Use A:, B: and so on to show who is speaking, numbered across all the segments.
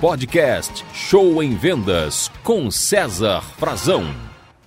A: Podcast Show em Vendas com César Frazão.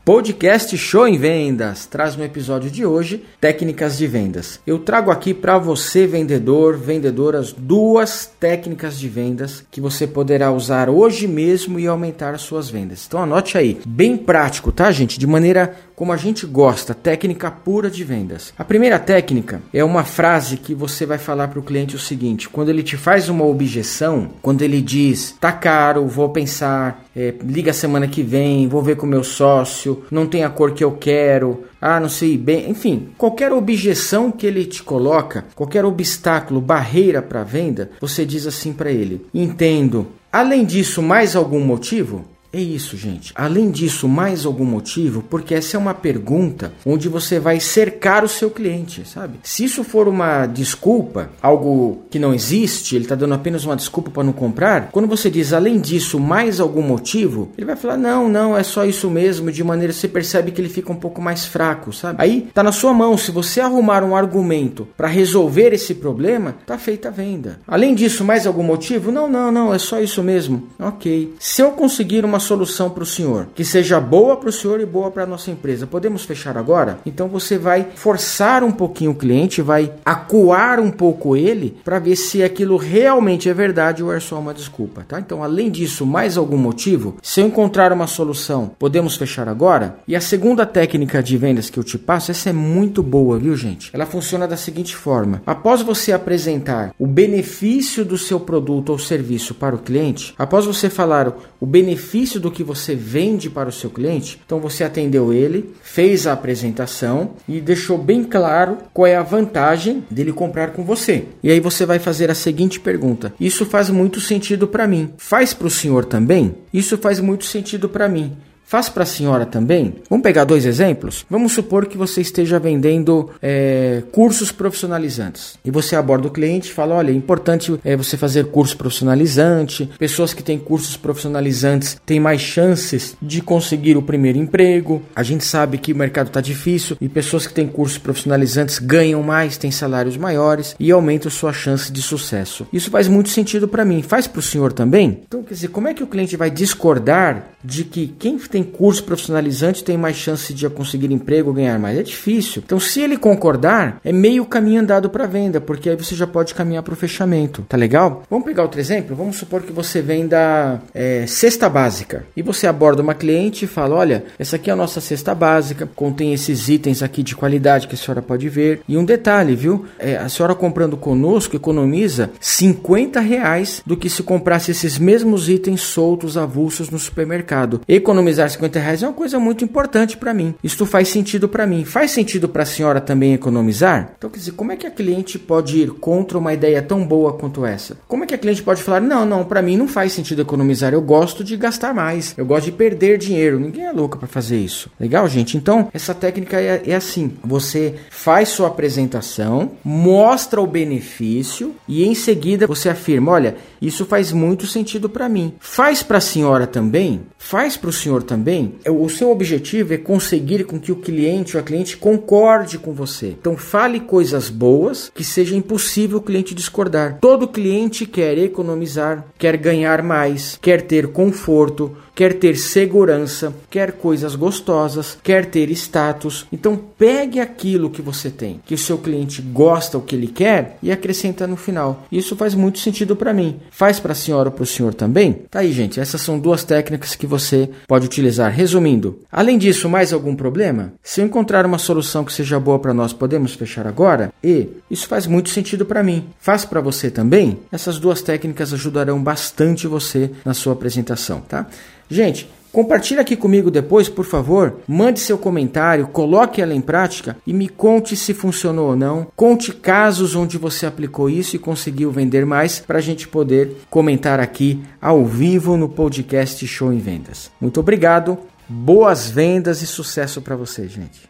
B: Podcast Show em Vendas traz no episódio de hoje técnicas de vendas. Eu trago aqui para você, vendedor, vendedoras, duas técnicas de vendas que você poderá usar hoje mesmo e aumentar suas vendas. Então anote aí, bem prático, tá, gente? De maneira como a gente gosta, técnica pura de vendas. A primeira técnica é uma frase que você vai falar para o cliente o seguinte: quando ele te faz uma objeção, quando ele diz tá caro, vou pensar, é, liga semana que vem, vou ver com meu sócio, não tem a cor que eu quero, ah, não sei bem, enfim, qualquer objeção que ele te coloca, qualquer obstáculo, barreira para venda, você diz assim para ele: entendo. Além disso, mais algum motivo? É isso, gente. Além disso, mais algum motivo? Porque essa é uma pergunta onde você vai cercar o seu cliente, sabe? Se isso for uma desculpa, algo que não existe, ele está dando apenas uma desculpa para não comprar, quando você diz além disso, mais algum motivo, ele vai falar: não, não, é só isso mesmo. De maneira que você percebe que ele fica um pouco mais fraco, sabe? Aí tá na sua mão. Se você arrumar um argumento para resolver esse problema, tá feita a venda. Além disso, mais algum motivo? Não, não, não, é só isso mesmo. Ok. Se eu conseguir uma solução para o senhor que seja boa para o senhor e boa para a nossa empresa. Podemos fechar agora? Então você vai forçar um pouquinho o cliente, vai acuar um pouco ele para ver se aquilo realmente é verdade ou é só uma desculpa, tá? Então, além disso, mais algum motivo? Se eu encontrar uma solução, podemos fechar agora? E a segunda técnica de vendas que eu te passo, essa é muito boa, viu, gente? Ela funciona da seguinte forma: após você apresentar o benefício do seu produto ou serviço para o cliente, após você falar o benefício benefício do que você vende para o seu cliente. Então você atendeu ele, fez a apresentação e deixou bem claro qual é a vantagem dele comprar com você. E aí você vai fazer a seguinte pergunta: Isso faz muito sentido para mim. Faz para o senhor também? Isso faz muito sentido para mim. Faz para a senhora também? Vamos pegar dois exemplos? Vamos supor que você esteja vendendo é, cursos profissionalizantes e você aborda o cliente e fala: olha, é importante é, você fazer curso profissionalizante. Pessoas que têm cursos profissionalizantes têm mais chances de conseguir o primeiro emprego. A gente sabe que o mercado está difícil e pessoas que têm cursos profissionalizantes ganham mais, têm salários maiores e aumentam sua chance de sucesso. Isso faz muito sentido para mim. Faz para o senhor também? Então, quer dizer, como é que o cliente vai discordar de que quem tem tem curso profissionalizante tem mais chance de conseguir emprego ganhar mais. É difícil. Então, se ele concordar, é meio caminho andado para venda, porque aí você já pode caminhar para o fechamento. Tá legal? Vamos pegar outro exemplo? Vamos supor que você venda é, cesta básica e você aborda uma cliente e fala: Olha, essa aqui é a nossa cesta básica, contém esses itens aqui de qualidade que a senhora pode ver. E um detalhe, viu? É, a senhora comprando conosco economiza 50 reais do que se comprasse esses mesmos itens soltos, avulsos no supermercado. Economizar 50 reais é uma coisa muito importante para mim. Isto faz sentido para mim. Faz sentido para a senhora também economizar? Então, quer dizer, como é que a cliente pode ir contra uma ideia tão boa quanto essa? Como é que a cliente pode falar: não, não, para mim não faz sentido economizar, eu gosto de gastar mais, eu gosto de perder dinheiro. Ninguém é louco para fazer isso. Legal, gente? Então, essa técnica é, é assim: você faz sua apresentação, mostra o benefício e em seguida você afirma: olha, isso faz muito sentido para mim. Faz para a senhora também? Faz para o senhor também? É, o seu objetivo é conseguir com que o cliente ou a cliente concorde com você. Então fale coisas boas que seja impossível o cliente discordar. Todo cliente quer economizar, quer ganhar mais, quer ter conforto, quer ter segurança, quer coisas gostosas, quer ter status. Então pegue aquilo que você tem, que o seu cliente gosta, o que ele quer e acrescenta no final. Isso faz muito sentido para mim. Faz para a senhora ou para o senhor também? Tá aí, gente. Essas são duas técnicas que você pode utilizar. Resumindo, além disso, mais algum problema? Se eu encontrar uma solução que seja boa para nós, podemos fechar agora? E isso faz muito sentido para mim. Faz para você também? Essas duas técnicas ajudarão bastante você na sua apresentação, tá? Gente, Compartilhe aqui comigo depois, por favor. Mande seu comentário, coloque ela em prática e me conte se funcionou ou não. Conte casos onde você aplicou isso e conseguiu vender mais para a gente poder comentar aqui ao vivo no podcast Show em Vendas. Muito obrigado, boas vendas e sucesso para você, gente.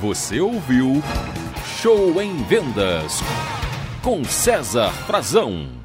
A: Você ouviu Show em Vendas com César Frazão.